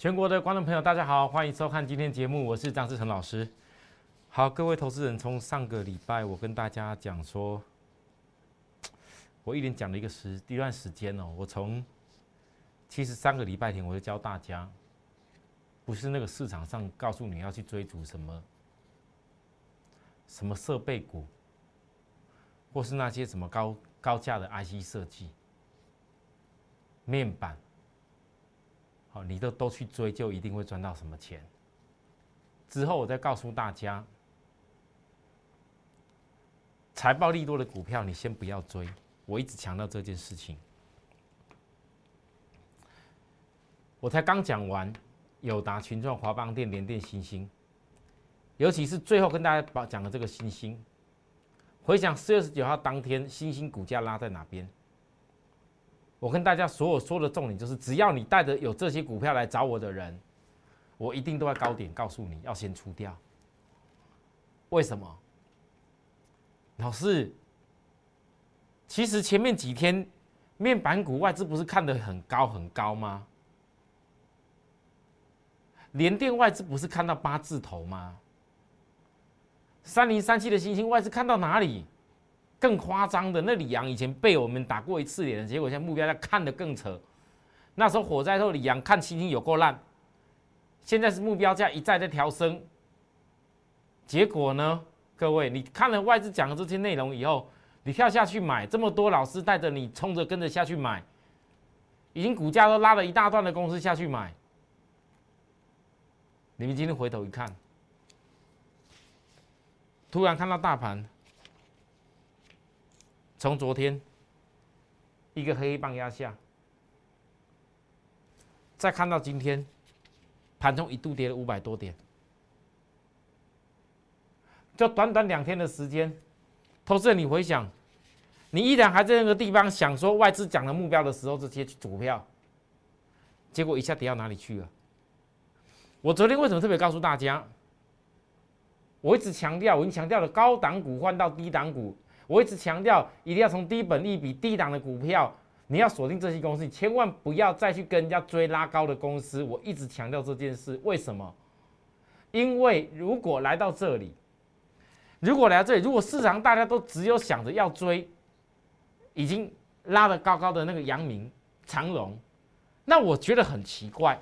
全国的观众朋友，大家好，欢迎收看今天节目，我是张志成老师。好，各位投资人，从上个礼拜我跟大家讲说，我一连讲了一个时一段时间哦，我从其实三个礼拜前我就教大家，不是那个市场上告诉你要去追逐什么什么设备股，或是那些什么高高价的 IC 设计、面板。你都都去追，就一定会赚到什么钱。之后我再告诉大家，财报利多的股票，你先不要追。我一直强调这件事情。我才刚讲完友达、群众、华邦电、联电、新星，尤其是最后跟大家把讲的这个星星，回想四月十九号当天，星星股价拉在哪边？我跟大家所有说的重点就是，只要你带着有这些股票来找我的人，我一定都在高点告诉你要先出掉。为什么？老师，其实前面几天面板股外资不是看得很高很高吗？联电外资不是看到八字头吗？三零三七的星星外资看到哪里？更夸张的，那李阳以前被我们打过一次脸，结果现在目标价看得更扯。那时候火灾后，李阳看星星有够烂，现在是目标价一再在调升。结果呢，各位，你看了外资讲的这些内容以后，你跳下去买，这么多老师带着你冲着跟着下去买，已经股价都拉了一大段的公司下去买，你们今天回头一看，突然看到大盘。从昨天一个黑棒压下，再看到今天盘中一度跌了五百多点，就短短两天的时间，投资人你回想，你依然还在那个地方想说外资讲的目标的时候，这些股票，结果一下跌到哪里去了？我昨天为什么特别告诉大家？我一直强调，我已经强调了高档股换到低档股。我一直强调，一定要从低本利比、低档的股票，你要锁定这些公司，千万不要再去跟人家追拉高的公司。我一直强调这件事，为什么？因为如果来到这里，如果来到这里，如果市场大家都只有想着要追，已经拉得高高的那个阳明、长荣，那我觉得很奇怪。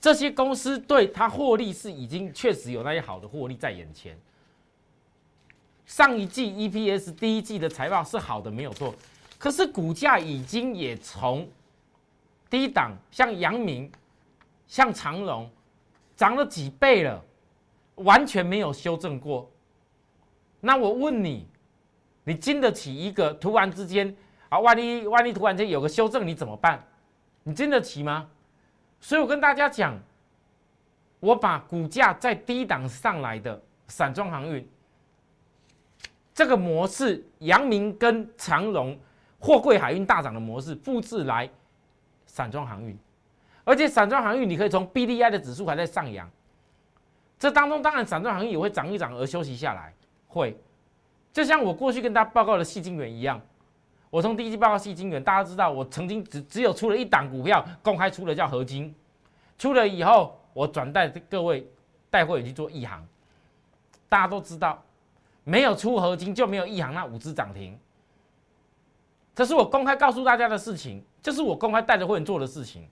这些公司对它获利是已经确实有那些好的获利在眼前。上一季 EPS 第一季的财报是好的，没有错。可是股价已经也从低档，像阳明、像长荣，涨了几倍了，完全没有修正过。那我问你，你经得起一个突然之间啊？万一万一突然间有个修正，你怎么办？你经得起吗？所以我跟大家讲，我把股价在低档上来的散装航运。这个模式，阳明跟长荣货柜海运大涨的模式复制来散装航运，而且散装航运你可以从 B D I 的指数还在上扬，这当中当然散装航运也会涨一涨而休息下来，会。就像我过去跟大家报告的细晶元一样，我从第一季报告细晶元，大家知道我曾经只只有出了一档股票公开出了叫合金，出了以后我转带各位带会员去做一行，大家都知道。没有出合金就没有一行那五只涨停，这是我公开告诉大家的事情，这是我公开带着会员做的事情。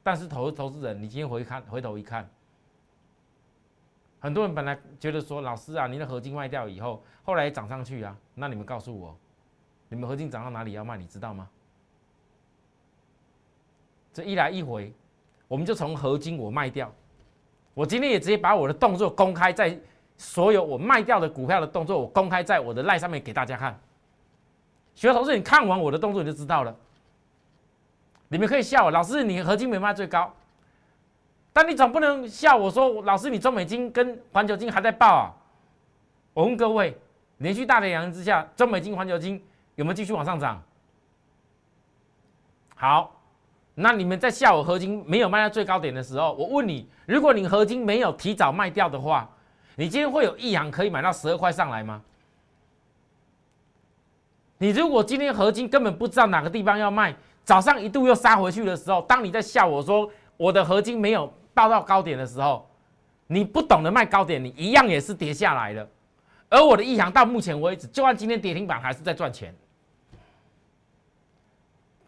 但是投投资人，你今天回看回头一看，很多人本来觉得说，老师啊，你的合金卖掉以后，后来涨上去啊，那你们告诉我，你们合金涨到哪里要卖，你知道吗？这一来一回，我们就从合金我卖掉，我今天也直接把我的动作公开在。所有我卖掉的股票的动作，我公开在我的赖上面给大家看。学投资，你看完我的动作你就知道了。你们可以笑我，老师，你合金没卖最高，但你总不能笑我说，老师，你中美金跟环球金还在爆啊？我问各位，连续大的阳之下，中美金、环球金有没有继续往上涨？好，那你们在笑我合金没有卖到最高点的时候，我问你，如果你合金没有提早卖掉的话？你今天会有一行可以买到十二块上来吗？你如果今天合金根本不知道哪个地方要卖，早上一度又杀回去的时候，当你在笑我说我的合金没有报到高点的时候，你不懂得卖高点，你一样也是跌下来了。而我的意行到目前为止，就按今天跌停板还是在赚钱。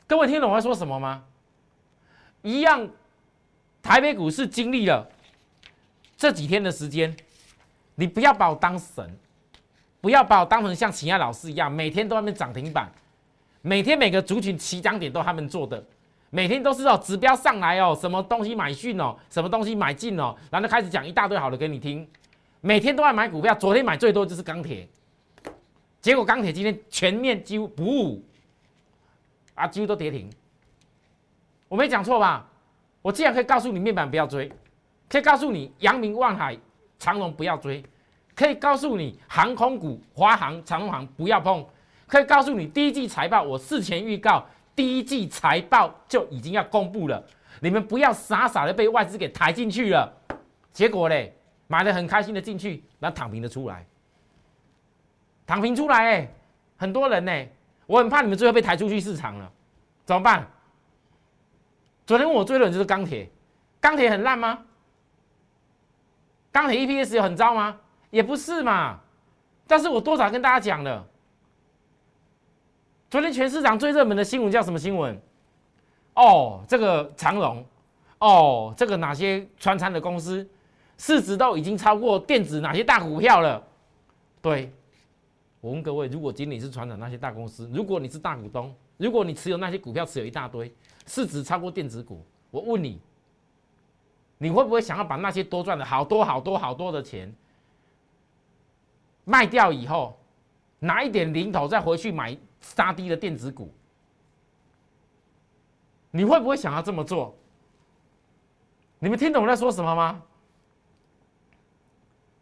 各位听懂我在说什么吗？一样，台北股市经历了这几天的时间，你不要把我当神，不要把我当成像其他老师一样，每天都在那涨停板，每天每个族群起涨点都他们做的，每天都是哦指标上来哦，什么东西买讯哦，什么东西买进哦，然后开始讲一大堆好的给你听。每天都在买股票，昨天买最多就是钢铁，结果钢铁今天全面几乎不误，啊，几乎都跌停。我没讲错吧？我既然可以告诉你面板不要追，可以告诉你阳明、万海、长龙不要追，可以告诉你航空股华航、长隆航不要碰，可以告诉你第一季财报我事前预告，第一季财报就已经要公布了，你们不要傻傻的被外资给抬进去了，结果嘞？买的很开心的进去，然后躺平的出来，躺平出来哎，很多人呢，我很怕你们最后被抬出去市场了，怎么办？昨天我追的就是钢铁，钢铁很烂吗？钢铁 EPS 有很糟吗？也不是嘛，但是我多少跟大家讲了，昨天全市场最热门的新闻叫什么新闻？哦，这个长隆，哦，这个哪些川餐的公司？市值都已经超过电子哪些大股票了？对，我问各位，如果仅仅是传统那些大公司，如果你是大股东，如果你持有那些股票持有一大堆，市值超过电子股，我问你，你会不会想要把那些多赚的好多好多好多的钱卖掉以后，拿一点零头再回去买杀低的电子股？你会不会想要这么做？你们听懂我在说什么吗？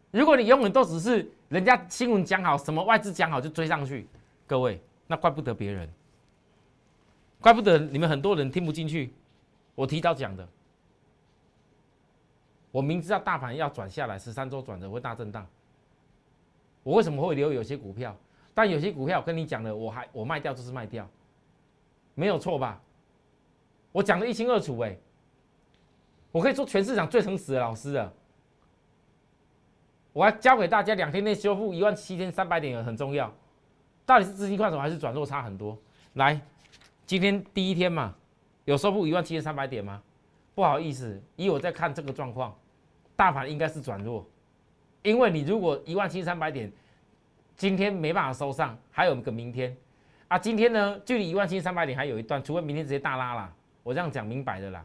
如果你永远都只是人家新闻讲好，什么外资讲好就追上去，各位，那怪不得别人，怪不得你们很多人听不进去。我提早讲的，我明知道大盘要转下来，十三周转折会大震荡。我为什么会留有些股票？但有些股票跟你讲了，我还我卖掉就是卖掉，没有错吧？我讲的一清二楚哎，我可以做全市场最诚实的老师了。我要教给大家，两天内修复一万七千三百点很重要。到底是资金快手还是转弱差很多？来，今天第一天嘛，有收复一万七千三百点吗？不好意思，以我在看这个状况，大盘应该是转弱。因为你如果一万七千三百点今天没办法收上，还有个明天啊。今天呢，距离一万七千三百点还有一段，除非明天直接大拉啦。我这样讲明白的啦。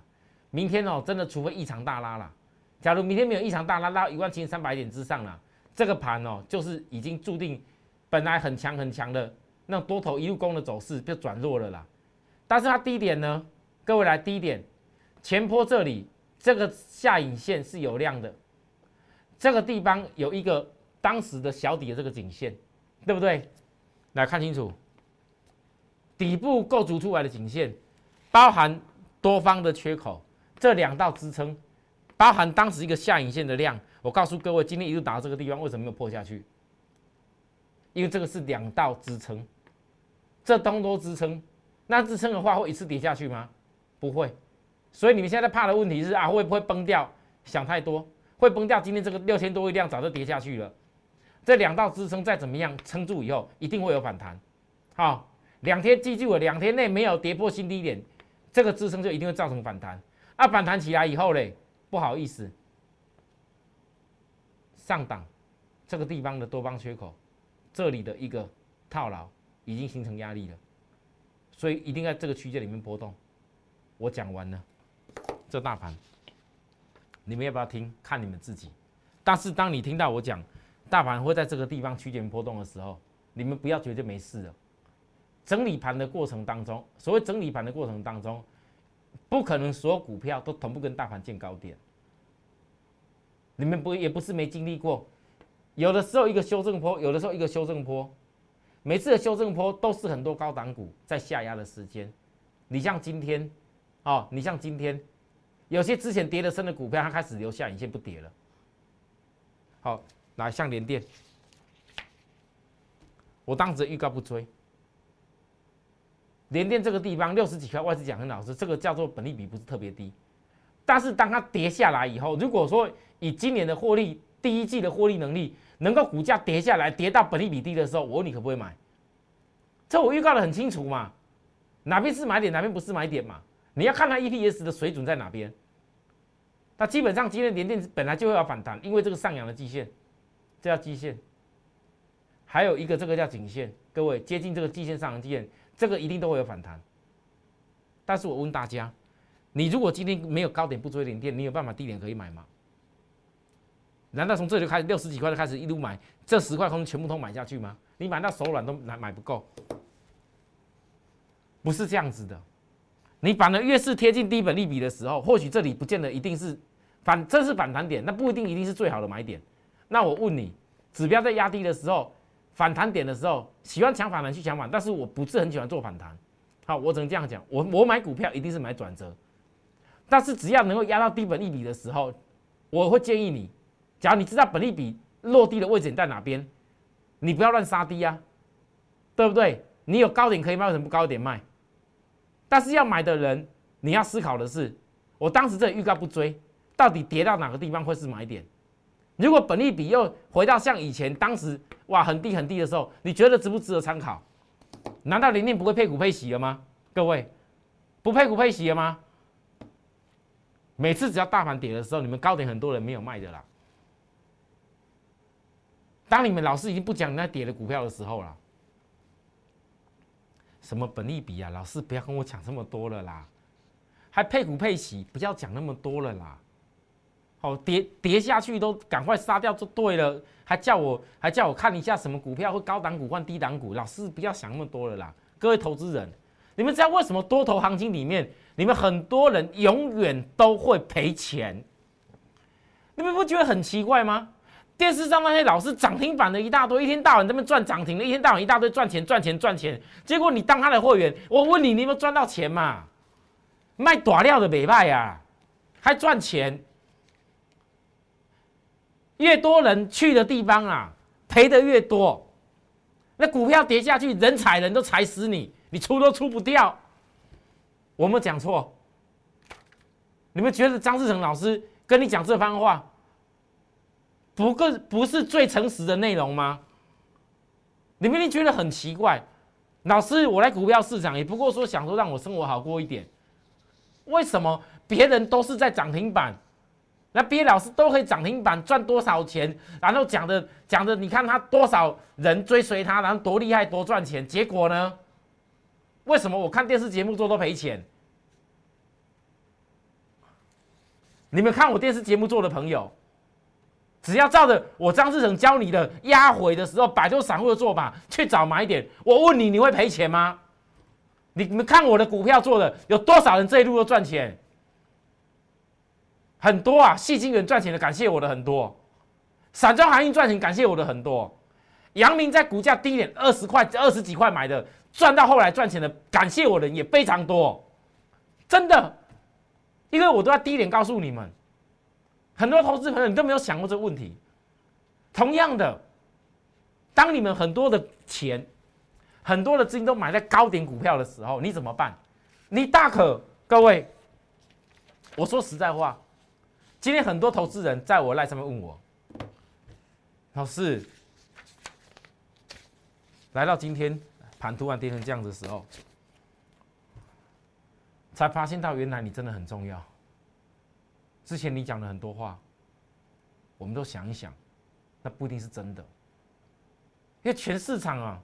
明天哦，真的除非异常大拉啦。假如明天没有异常大拉到一万七千三百点之上了，这个盘哦，就是已经注定本来很强很强的那多头一路攻的走势就转弱了啦。但是它低点呢，各位来低点前坡这里这个下影线是有量的，这个地方有一个当时的小底的这个颈线，对不对？来看清楚，底部构筑出来的颈线包含多方的缺口，这两道支撑。包含当时一个下影线的量，我告诉各位，今天一路打到这个地方，为什么没有破下去？因为这个是两道支撑，这东多支撑，那支撑的话会一次跌下去吗？不会。所以你们现在怕的问题是啊，会不会崩掉？想太多，会崩掉。今天这个六千多亿量早就跌下去了。这两道支撑再怎么样撑住以后，一定会有反弹。好，两天记住了，两天内没有跌破新低点，这个支撑就一定会造成反弹。啊，反弹起来以后嘞？不好意思，上档这个地方的多方缺口，这里的一个套牢已经形成压力了，所以一定在这个区间里面波动。我讲完了，这大盘你们要不要听？看你们自己。但是当你听到我讲大盘会在这个地方区间波动的时候，你们不要觉得没事了。整理盘的过程当中，所谓整理盘的过程当中。不可能所有股票都同步跟大盘见高点，你们不也不是没经历过，有的时候一个修正坡，有的时候一个修正坡，每次的修正坡都是很多高档股在下压的时间。你像今天，哦，你像今天，有些之前跌的深的股票，它开始留下影线不跌了。好，来像联电，我当时预告不追，联电这个地方六十几块，外资讲很老实，这个叫做本利比不是特别低。但是当它跌下来以后，如果说以今年的获利，第一季的获利能力，能够股价跌下来，跌到本利比低的时候，我问你可不可以买？这我预告的很清楚嘛，哪边是买点，哪边不是买点嘛？你要看它 EPS 的水准在哪边。那基本上今天联电本来就会要反弹，因为这个上扬的季线，这叫季线，还有一个这个叫颈线，各位接近这个季线上扬季线，这个一定都会有反弹。但是我问大家，你如果今天没有高点不追联电，你有办法低点可以买吗？难道从这里开始六十几块就开始一路买，这十块空全部都买下去吗？你买到手软都买买不够，不是这样子的。你反而越是贴近低本利比的时候，或许这里不见得一定是反，这是反弹点，那不一定一定是最好的买点。那我问你，指标在压低的时候，反弹点的时候，喜欢抢反弹去抢反，但是我不是很喜欢做反弹。好，我只能这样讲，我我买股票一定是买转折，但是只要能够压到低本利比的时候，我会建议你，假如你知道本利比落地的位置在哪边，你不要乱杀低啊，对不对？你有高点可以卖，为什么不高点卖？但是要买的人，你要思考的是，我当时这预告不追，到底跌到哪个地方会是买点？如果本利比又回到像以前当时哇很低很低的时候，你觉得值不值得参考？难道零零不会配股配息了吗？各位，不配股配息了吗？每次只要大盘跌的时候，你们高点很多人没有卖的啦。当你们老师已经不讲那跌的股票的时候了。什么本利比啊？老师不要跟我讲这么多了啦，还配股配息，不要讲那么多了啦。好，跌跌下去都赶快杀掉就对了，还叫我还叫我看一下什么股票会高档股换低档股，老师不要想那么多了啦。各位投资人，你们知道为什么多头行情里面，你们很多人永远都会赔钱？你们不觉得很奇怪吗？电视上那些老师涨停板的一大堆，一天到晚在那边赚涨停的，一天到晚一大堆赚钱赚钱赚钱。结果你当他的会员，我问你，你有没有赚到钱嘛？卖短料的美卖呀，还赚钱。越多人去的地方啊，赔的越多。那股票跌下去，人踩人都踩死你，你出都出不掉。我没有讲错？你们觉得张志成老师跟你讲这番话？不过不是最诚实的内容吗？你们一定觉得很奇怪。老师，我来股票市场也不过说想说让我生活好过一点。为什么别人都是在涨停板，那别的老师都可以涨停板赚多少钱？然后讲的讲的，你看他多少人追随他，然后多厉害多赚钱。结果呢？为什么我看电视节目做都赔钱？你们看我电视节目做的朋友。只要照着我张志成教你的压回的时候，摆脱散户的做法去找买点，我问你，你会赔钱吗？你们看我的股票做的有多少人这一路都赚钱？很多啊，细金人赚钱的感谢我的很多，散装航运赚钱感谢我的很多，阳明在股价低点二十块、二十几块买的，赚到后来赚钱的感谢我的人也非常多，真的，因为我都在低点告诉你们。很多投资朋友，你都没有想过这个问题。同样的，当你们很多的钱、很多的资金都买在高点股票的时候，你怎么办？你大可各位，我说实在话，今天很多投资人在我赖上面问我，老师，来到今天盘突然跌成这样子的时候，才发现到原来你真的很重要。之前你讲的很多话，我们都想一想，那不一定是真的，因为全市场啊，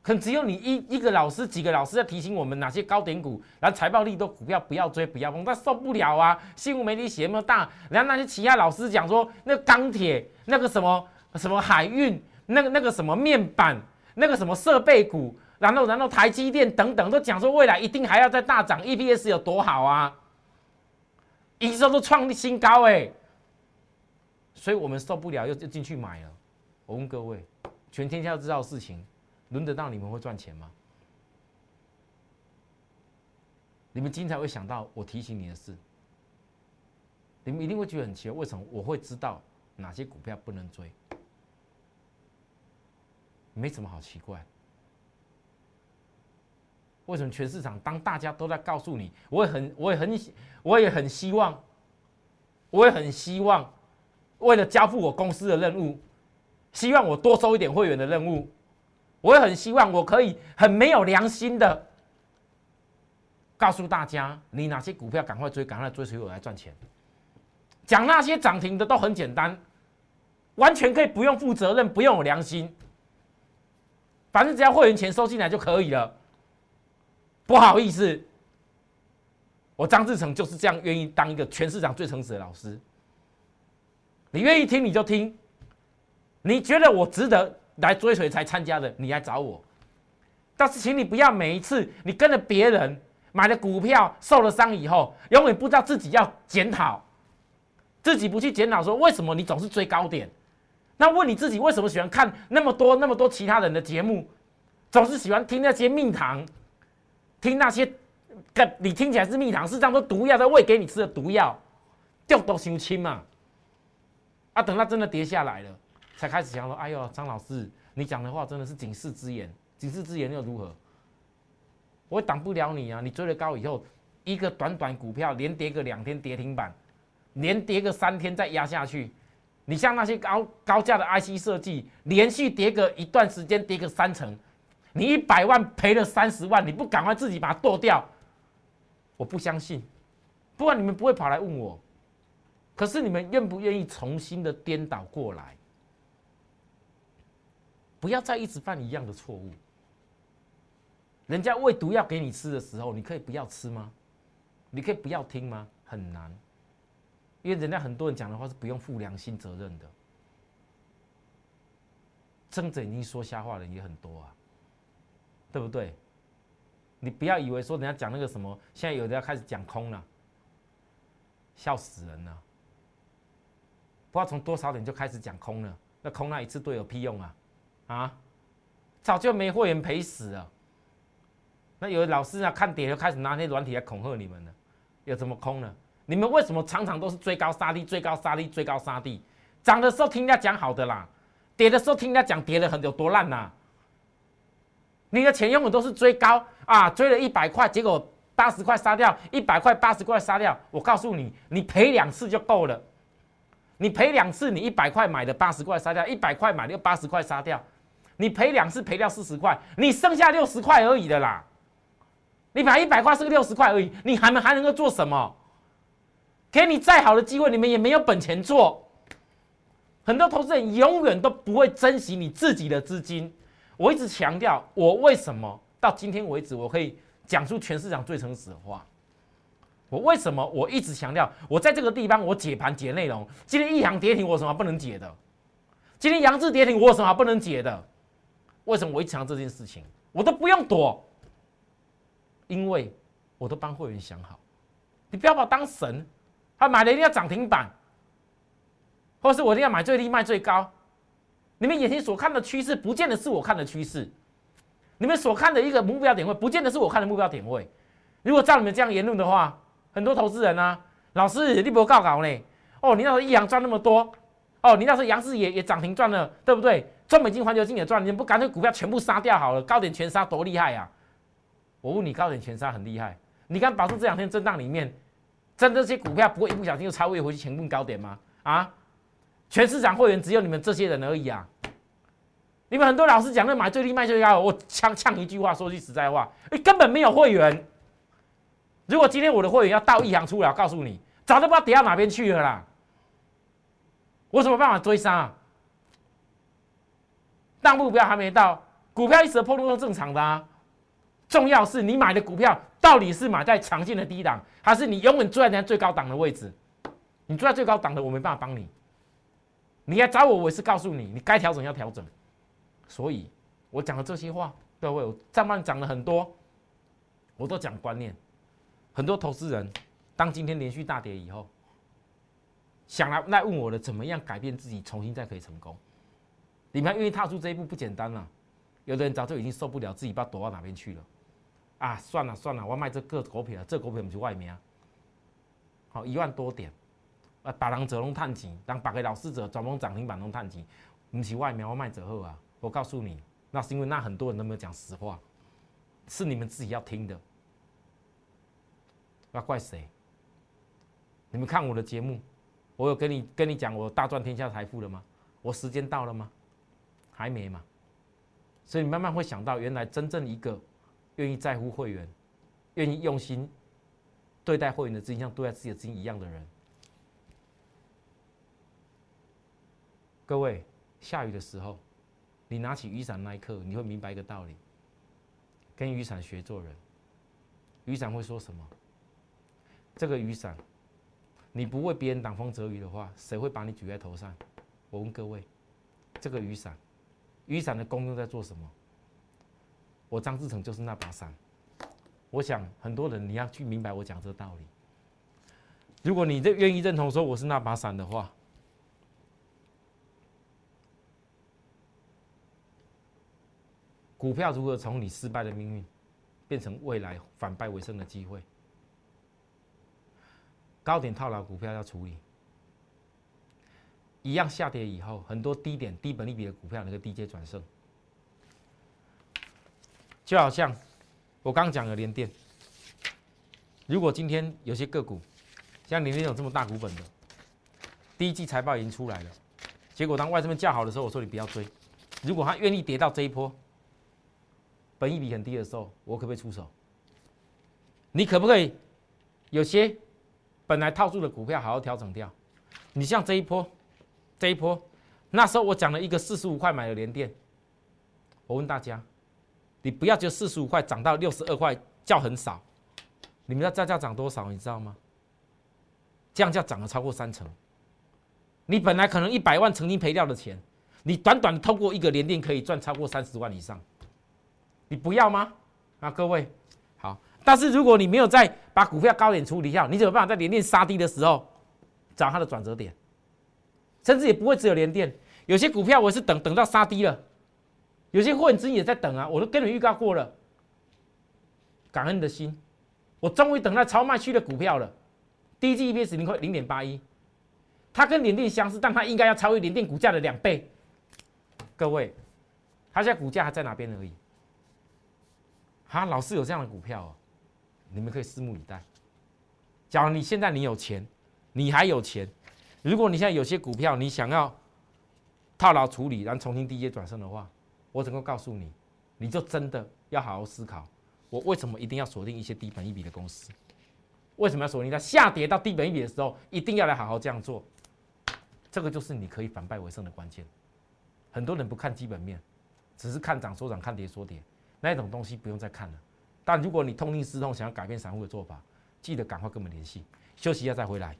可能只有你一一个老师、几个老师在提醒我们哪些高点股，然后财报利多股票不要追、不要碰，但受不了啊！新闻媒体写那么大，然后那些其他老师讲说，那钢铁、那个什么什么海运、那个那个什么面板、那个什么设备股，然后然后台积电等等，都讲说未来一定还要再大涨，EPS 有多好啊！营收都创新高哎，所以我们受不了，又又进去买了。我问各位，全天下知道事情，轮得到你们会赚钱吗？你们经常会想到我提醒你的事，你们一定会觉得很奇怪，为什么我会知道哪些股票不能追？没什么好奇怪。为什么全市场当大家都在告诉你，我也很我也很我也很希望，我也很希望，为了交付我公司的任务，希望我多收一点会员的任务，我也很希望我可以很没有良心的告诉大家，你哪些股票赶快追，赶快追随我来赚钱。讲那些涨停的都很简单，完全可以不用负责任，不用有良心，反正只要会员钱收进来就可以了。不好意思，我张志成就是这样愿意当一个全市场最诚实的老师。你愿意听你就听，你觉得我值得来追随才参加的，你来找我。但是，请你不要每一次你跟着别人买了股票受了伤以后，永远不知道自己要检讨。自己不去检讨，说为什么你总是追高点？那问你自己为什么喜欢看那么多那么多其他人的节目，总是喜欢听那些命堂，听那些跟你听起来是蜜糖，事实上都毒药，在喂给你吃的毒药，掉都心轻嘛。啊，等它真的跌下来了，才开始想说：哎呦，张老师，你讲的话真的是警示之言，警示之言又如何？我挡不了你啊！你追了高以后，一个短短股票连跌个两天跌停板。连跌个三天再压下去，你像那些高高价的 IC 设计，连续跌个一段时间，跌个三成，你一百万赔了三十万，你不赶快自己把它剁掉？我不相信，不然你们不会跑来问我。可是你们愿不愿意重新的颠倒过来？不要再一直犯一样的错误。人家喂毒药给你吃的时候，你可以不要吃吗？你可以不要听吗？很难。因为人家很多人讲的话是不用负良心责任的，睁着眼睛说瞎话的人也很多啊，对不对？你不要以为说人家讲那个什么，现在有的要开始讲空了，笑死人了！不知道从多少点就开始讲空了，那空那一次对有屁用啊？啊，早就没会员赔死了。那有的老师啊，看跌就开始拿那些软体来恐吓你们了，有什么空了？你们为什么常常都是追高杀低、追高杀低、追高杀低？涨的时候听人家讲好的啦，跌的时候听人家讲跌的很有多烂呐。你的钱永远都是追高啊，追了一百块，结果八十块杀掉，一百块八十块杀掉。我告诉你，你赔两次就够了。你赔两次，你一百块买的八十块杀掉，一百块买的八十块杀掉，你赔两次赔掉四十块，你剩下六十块而已的啦。你买一百块是个六十块而已，你还能还能够做什么？给你再好的机会，你们也没有本钱做。很多投资人永远都不会珍惜你自己的资金。我一直强调，我为什么到今天为止，我可以讲出全市场最诚实的话。我为什么我一直强调，我在这个地方我解盘解内容。今天一行跌停，我有什么不能解的？今天杨志跌停，我有什么不能解的？为什么我一强这件事情，我都不用躲，因为我都帮会员想好。你不要把我当神。他买了一定要涨停板，或是我一定要买最低卖最高。你们眼睛所看的趋势，不见得是我看的趋势。你们所看的一个目标点位，不见得是我看的目标点位。如果照你们这样言论的话，很多投资人呢，老师你不告告呢？哦，你那时候一阳赚那么多，哦，你那时候杨氏也也涨停赚了，对不对？中美金、环球金也赚，你不干脆股票全部杀掉好了？高点全杀多厉害呀！我问你，高点全杀很厉害？你看，保住这两天震荡里面。真这些股票不会一不小心就超越回去前进高点吗？啊，全市场会员只有你们这些人而已啊！你们很多老师讲的买最低卖最高，我呛呛一句话，说句实在话，你根本没有会员。如果今天我的会员要倒一行出来，告诉你，早都不知道跌到哪边去了啦。我什么办法追杀？大目标还没到，股票一时的破路都正常的啊。重要是你买的股票到底是买在长线的低档，还是你永远坐在人家最高档的位置？你坐在最高档的，我没办法帮你。你来找我，我也是告诉你，你该调整要调整。所以我讲的这些话，各位，我上半讲了很多，我都讲观念。很多投资人当今天连续大跌以后，想来来问我的，怎么样改变自己，重新再可以成功？你们愿意踏出这一步不简单了。有的人早就已经受不了自己，不知道躲到哪边去了。啊，算了算了，我要卖这个股票，这个股票不是外面啊。好，一万多点，啊，打人者拢探钱，当百个老师者转攻涨停板拢探钱，不是外面我卖者后啊。我告诉你，那是因为那很多人都没有讲实话，是你们自己要听的。要怪谁？你们看我的节目，我有跟你跟你讲我大赚天下财富了吗？我时间到了吗？还没嘛。所以你慢慢会想到，原来真正一个愿意在乎会员、愿意用心对待会员的资金，像对待自己的资金一样的人。各位，下雨的时候，你拿起雨伞那一刻，你会明白一个道理：跟雨伞学做人。雨伞会说什么？这个雨伞，你不为别人挡风遮雨的话，谁会把你举在头上？我问各位，这个雨伞，雨伞的功用在做什么？我张志成就是那把伞。我想很多人你要去明白我讲这个道理。如果你这愿意认同说我是那把伞的话，股票如何从你失败的命运，变成未来反败为胜的机会？高点套牢股票要处理，一样下跌以后，很多低点低本利比的股票能够低阶转胜，就好像我刚讲的联电，如果今天有些个股像联电有这么大股本的，第一季财报已经出来了，结果当外资们叫好的时候，我说你不要追，如果他愿意跌到这一波，本益比很低的时候，我可不可以出手？你可不可以有些？本来套住的股票，好好调整掉。你像这一波，这一波，那时候我讲了一个四十五块买的连电，我问大家，你不要就四十五块涨到六十二块叫很少，你们知道这叫涨多少？你知道吗？这样叫涨了超过三成。你本来可能一百万曾经赔掉的钱，你短短的透过一个连电可以赚超过三十万以上，你不要吗？啊，各位。好但是如果你没有在把股票高点处理掉，你怎么办法在连电杀低的时候找它的转折点？甚至也不会只有连电，有些股票我是等等到杀低了，有些货资也在等啊，我都跟你预告过了。感恩的心，我终于等到超卖区的股票了。第一季 EPS 零块零点八一，它跟联电相似，但它应该要超越联电股价的两倍。各位，它现在股价还在哪边而已？哈，老是有这样的股票哦。你们可以拭目以待。假如你现在你有钱，你还有钱，如果你现在有些股票你想要套牢处理，然后重新低阶转身的话，我只能够告诉你，你就真的要好好思考，我为什么一定要锁定一些低本一笔的公司？为什么要锁定在下跌到低本一笔的时候，一定要来好好这样做？这个就是你可以反败为胜的关键。很多人不看基本面，只是看涨说涨，看跌说跌，那种东西不用再看了。但如果你痛定思痛，想要改变散户的做法，记得赶快跟我们联系。休息一下再回来。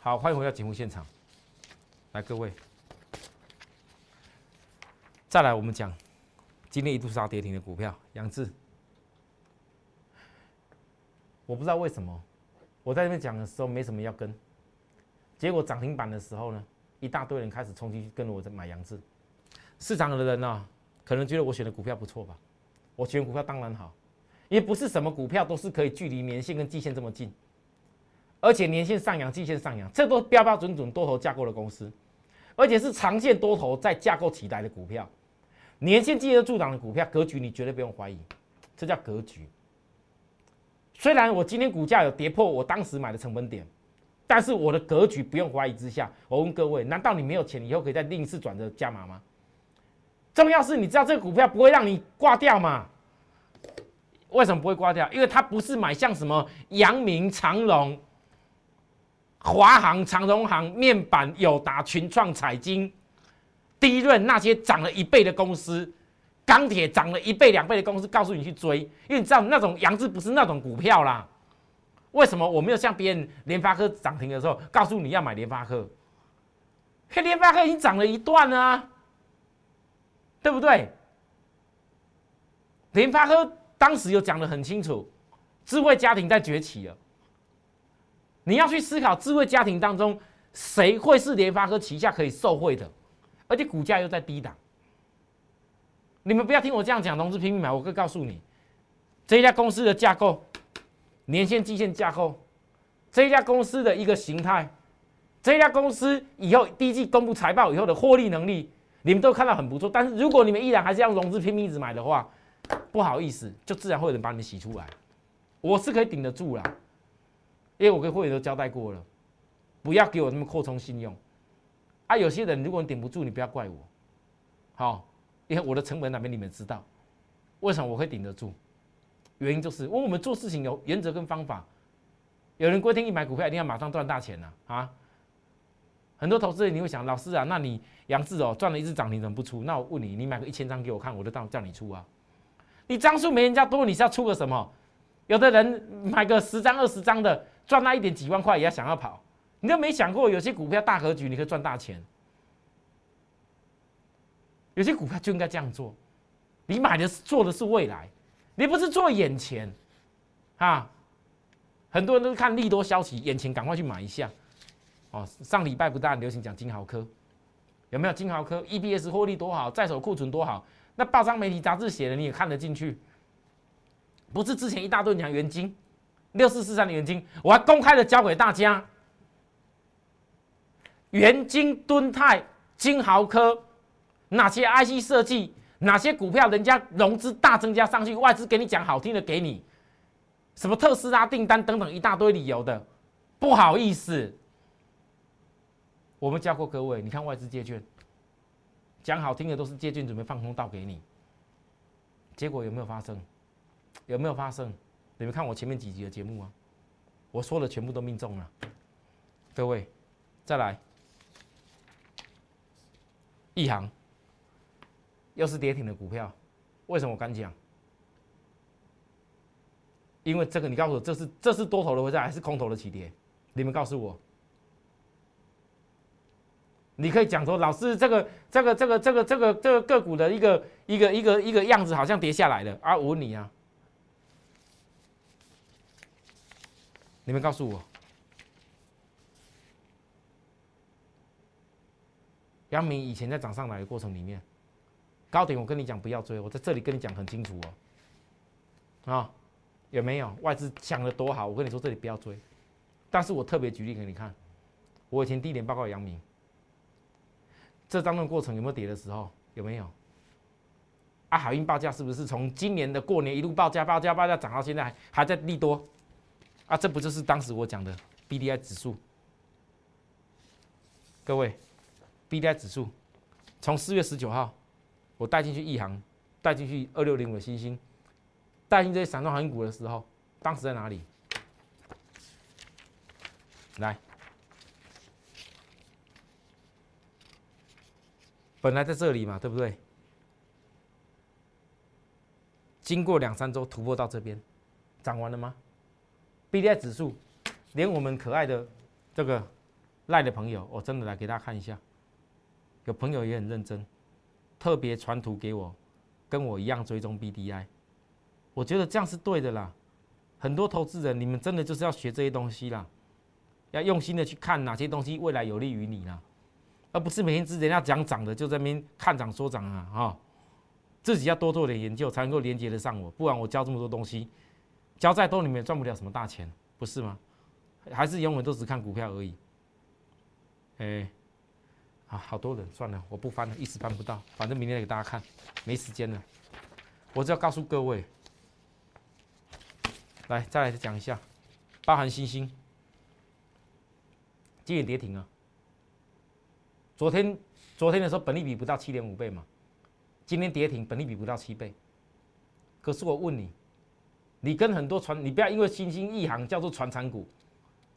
好，欢迎回到节目现场。来，各位，再来我们讲今天一度杀跌停的股票，杨志。我不知道为什么。我在那边讲的时候没什么要跟，结果涨停板的时候呢，一大堆人开始冲进去跟着我在买杨志。市场的人呢，可能觉得我选的股票不错吧？我选股票当然好，因为不是什么股票都是可以距离年线跟季线这么近，而且年线上扬、季线上扬，这都标标准准多头架构的公司，而且是长线多头在架构起来的股票，年线、季线助涨的股票，格局你绝对不用怀疑，这叫格局。虽然我今天股价有跌破我当时买的成本点，但是我的格局不用怀疑之下，我问各位：难道你没有钱，以后可以再另一次转折加码吗？重要是你知道这个股票不会让你挂掉吗？为什么不会挂掉？因为它不是买像什么阳明、长荣、华航、长荣航、面板、友达、群创、彩晶、低润那些涨了一倍的公司。钢铁涨了一倍两倍的公司，告诉你去追，因为你知道那种杨志不是那种股票啦。为什么我没有像别人联发科涨停的时候，告诉你要买联发科？嘿，联发科已经涨了一段了，对不对？联发科当时有讲的很清楚，智慧家庭在崛起了。你要去思考智慧家庭当中谁会是联发科旗下可以受惠的，而且股价又在低档。你们不要听我这样讲，融资拼命买。我可以告诉你，这一家公司的架构，年限、季线架构，这家公司的一个形态，这家公司以后第一季公布财报以后的获利能力，你们都看到很不错。但是如果你们依然还是要融资拼命一直买的话，不好意思，就自然会有人把你们洗出来。我是可以顶得住啦，因为我跟会员都交代过了，不要给我那么扩充信用。啊，有些人如果你顶不住，你不要怪我，好，因为我的成本哪边你们知道，为什么我会顶得住？原因就是，因为我们做事情有原则跟方法。有人规定一买股票一定要马上赚大钱呢啊！很多投资人你会想，老师啊，那你杨志哦赚了一只涨停怎么不出？那我问你，你买个一千张给我看，我就当叫你出啊！你张数没人家多，你是要出个什么？有的人买个十张二十张的，赚那一点几万块也要想要跑，你都没想过有些股票大格局你可以赚大钱，有些股票就应该这样做，你买的是做的是未来，你不是做眼前啊！很多人都看利多消息，眼前赶快去买一下。哦，上礼拜不大流行讲金豪科，有没有金豪科 EBS 获利多好，在手库存多好？那报章媒体杂志写的你也看得进去？不是之前一大堆讲元金六四四三的元金，我还公开的教给大家，元金敦泰金豪科哪些 IC 设计，哪些股票人家融资大增加上去，外资给你讲好听的给你。什么特斯拉订单等等一大堆理由的，不好意思，我们教过各位，你看外资借券，讲好听的都是借券准备放空倒给你，结果有没有发生？有没有发生？你们看我前面几集的节目啊，我说的全部都命中了。各位，再来，一行又是跌停的股票，为什么我敢讲？因为这个，你告诉我，这是这是多头的回撤还是空头的起跌？你们告诉我。你可以讲说，老师，这个这个这个这个这个这个个股的一个一个一个一个样子，好像跌下来了啊！我问你啊，你们告诉我，杨明以前在涨上来的过程里面，高点我跟你讲不要追，我在这里跟你讲很清楚哦，啊。有没有外资想的多好？我跟你说，这里不要追。但是我特别举例给你看，我以前低点报告杨明，这当中过程有没有跌的时候？有没有？啊，海运报价是不是从今年的过年一路报价、报价、报价涨到现在还还在利多？啊，这不就是当时我讲的 B D I 指数？各位，B D I 指数从四月十九号我带进去一行，带进去二六零五的星星。带进这些散装航运股的时候，当时在哪里？来，本来在这里嘛，对不对？经过两三周突破到这边，涨完了吗？B D I 指数，连我们可爱的这个赖的朋友，我真的来给大家看一下。有朋友也很认真，特别传图给我，跟我一样追踪 B D I。我觉得这样是对的啦，很多投资人，你们真的就是要学这些东西啦，要用心的去看哪些东西未来有利于你啦，而不是每天只人家讲涨的就在那边看涨说涨啊哈，自己要多做点研究才能够连接得上我，不然我教这么多东西，教再多你们也赚不了什么大钱，不是吗？还是永远都只看股票而已。哎，啊，好多人，算了，我不翻了，一时翻不到，反正明天给大家看，没时间了，我只要告诉各位。来，再来讲一下，包含星星，今天跌停啊。昨天昨天的时候，本利比不到七点五倍嘛，今天跌停，本利比不到七倍。可是我问你，你跟很多船，你不要因为星星一行叫做船产股，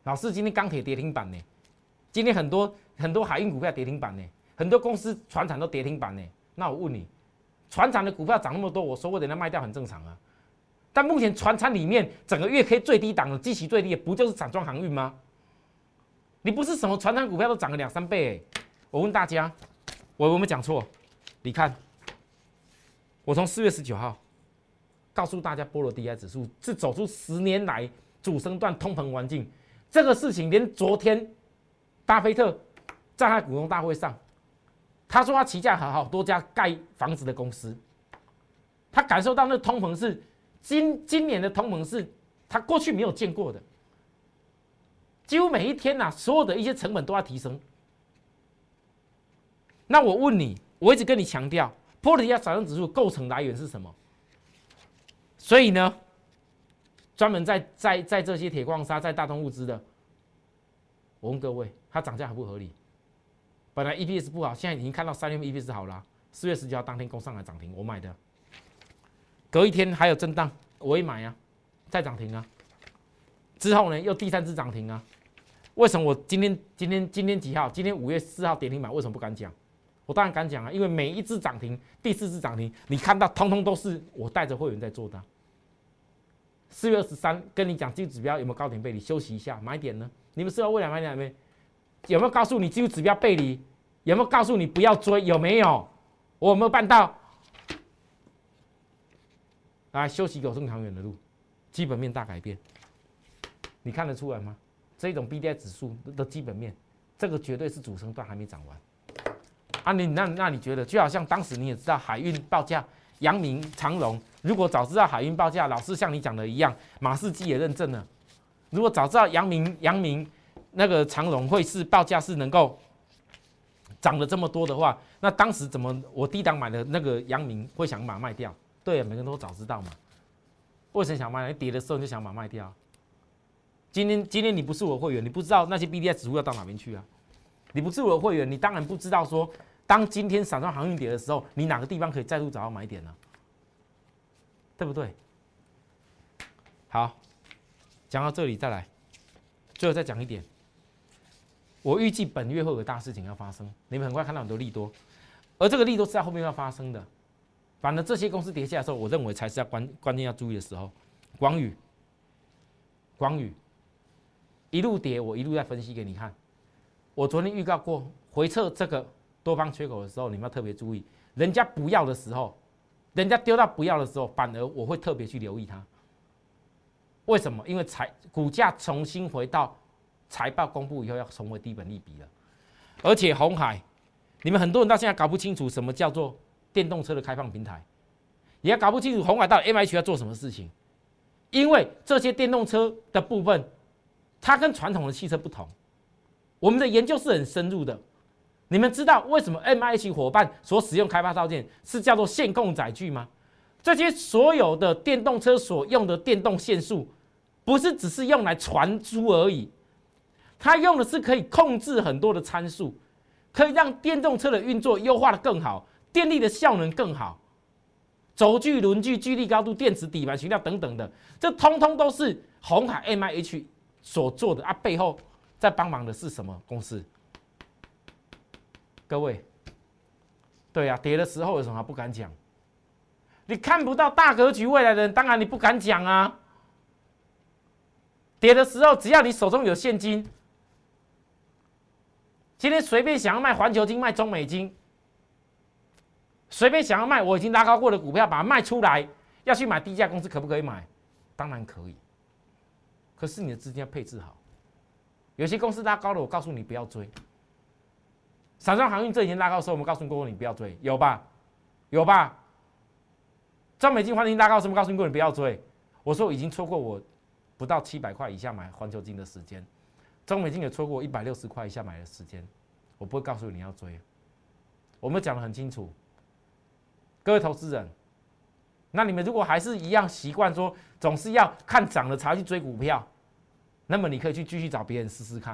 老师今天钢铁跌停板呢，今天很多很多海运股票跌停板呢，很多公司船厂都跌停板呢。那我问你，船厂的股票涨那么多，我说我等它卖掉很正常啊。但目前船厂里面整个月 K 最低档的基期最低，不就是散装航运吗？你不是什么船厂股票都涨了两三倍？我问大家，我有没有讲错？你看，我从四月十九号告诉大家，波罗的海指数是走出十年来主升段通膨环境，这个事情连昨天巴菲特在他股东大会上，他说他旗下好好多家盖房子的公司，他感受到那通膨是。今今年的通膨是他过去没有见过的，几乎每一天呐，所有的一些成本都要提升。那我问你，我一直跟你强调，波提亚上证指数构成来源是什么？所以呢，专门在在在这些铁矿砂、在大宗物资的，我问各位，它涨价合不合理？本来 EPS 不好，现在已经看到三月 EPS 好了。四月十九号当天攻上来涨停，我买的。隔一天还有震荡，我也买啊，再涨停啊。之后呢，又第三次涨停啊。为什么我今天今天今天几号？今天五月四号跌停板，为什么不敢讲？我当然敢讲啊，因为每一只涨停，第四次涨停，你看到通通都是我带着会员在做的。四月二十三跟你讲技术指标有没有高点背离？休息一下，买点呢？你们是要未来买点没？有没有告诉你技术指标背离？有没有告诉你不要追？有没有？我有没有办到？来休息走更长远的路，基本面大改变，你看得出来吗？这种 B D I 指数的基本面，这个绝对是主升段还没涨完。啊，你那那你觉得，就好像当时你也知道海运报价，阳明长荣，如果早知道海运报价，老师像你讲的一样，马士基也认证了。如果早知道阳明阳明那个长荣会是报价是能够涨了这么多的话，那当时怎么我低档买的那个阳明会想把它卖掉？对啊，每个人都早知道嘛。为什么想卖？你跌的时候你就想把它卖掉。今天今天你不是我的会员，你不知道那些 B D I 指数要到哪边去啊？你不是我的会员，你当然不知道说。当今天散装航运跌的时候，你哪个地方可以再度找到买点呢？对不对？好，讲到这里再来，最后再讲一点。我预计本月会有大事情要发生，你们很快看到很多利多，而这个利多是在后面要发生的。反正这些公司跌下来的时候，我认为才是要关关键要注意的时候。广宇，广宇一路跌，我一路在分析给你看。我昨天预告过回撤这个。多方缺口的时候，你们要特别注意。人家不要的时候，人家丢到不要的时候，反而我会特别去留意它。为什么？因为才股价重新回到财报公布以后，要重回低本利比了。而且红海，你们很多人到现在搞不清楚什么叫做电动车的开放平台，也搞不清楚红海到底 M H 要做什么事情。因为这些电动车的部分，它跟传统的汽车不同。我们的研究是很深入的。你们知道为什么 M H 伙伴所使用开发套件是叫做线控载具吗？这些所有的电动车所用的电动线束，不是只是用来传输而已，它用的是可以控制很多的参数，可以让电动车的运作优化的更好，电力的效能更好，轴距、轮距、距离、高度、电池、底盘、悬吊等等的，这通通都是红海 M I H 所做的啊。背后在帮忙的是什么公司？各位，对呀，跌的时候有什么不敢讲？你看不到大格局未来的人，当然你不敢讲啊。跌的时候，只要你手中有现金，今天随便想要卖环球金、卖中美金，随便想要卖我已经拉高过的股票，把它卖出来，要去买低价公司，可不可以买？当然可以。可是你的资金要配置好，有些公司拉高了，我告诉你不要追。散装航运这几天拉高的时候，我们告诉过你不要追，有吧？有吧？张美金黄金拉高的时候，告诉过你不要追。我说已经错过我不到七百块以下买环球金的时间，中美金也错过一百六十块以下买的时间，我不会告诉你要追。我们讲的很清楚，各位投资人，那你们如果还是一样习惯说总是要看涨了才去追股票，那么你可以去继续找别人试试看，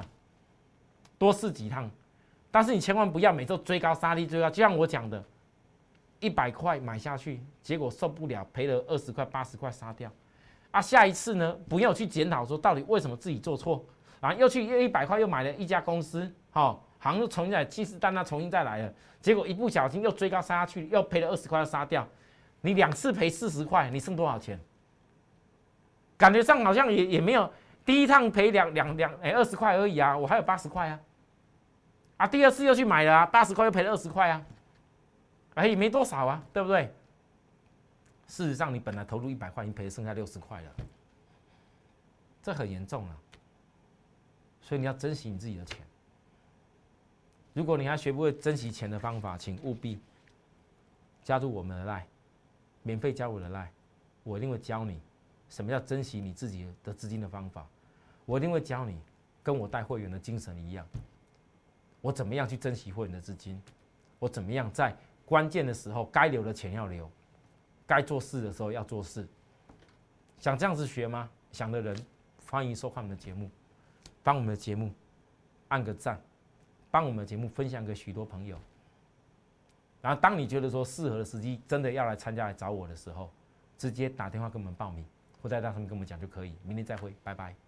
多试几趟。但是你千万不要每周追高杀低追高，就像我讲的，一百块买下去，结果受不了赔了二十块八十块杀掉，啊，下一次呢不要去检讨说到底为什么自己做错，然后又去又一百块又买了一家公司，好，好像又重新再七十单那重新再来了，结果一不小心又追高杀下去，又赔了二十块要杀掉，你两次赔四十块，你剩多少钱？感觉上好像也也没有第一趟赔两两两哎二十块而已啊，我还有八十块啊。啊，第二次又去买了，八十块又赔了二十块啊，哎，没多少啊，对不对？事实上，你本来投入一百块，已经赔剩下六十块了，这很严重了。所以你要珍惜你自己的钱。如果你还学不会珍惜钱的方法，请务必加入我们的赖，免费加我的赖，我一定会教你什么叫珍惜你自己的资金的方法，我一定会教你。跟我带会员的精神一样，我怎么样去珍惜会员的资金？我怎么样在关键的时候该留的钱要留，该做事的时候要做事？想这样子学吗？想的人欢迎收看我们的节目，帮我们的节目按个赞，帮我们的节目分享给许多朋友。然后，当你觉得说适合的时机，真的要来参加来找我的时候，直接打电话跟我们报名，或在大上面跟我们讲就可以。明天再会，拜拜。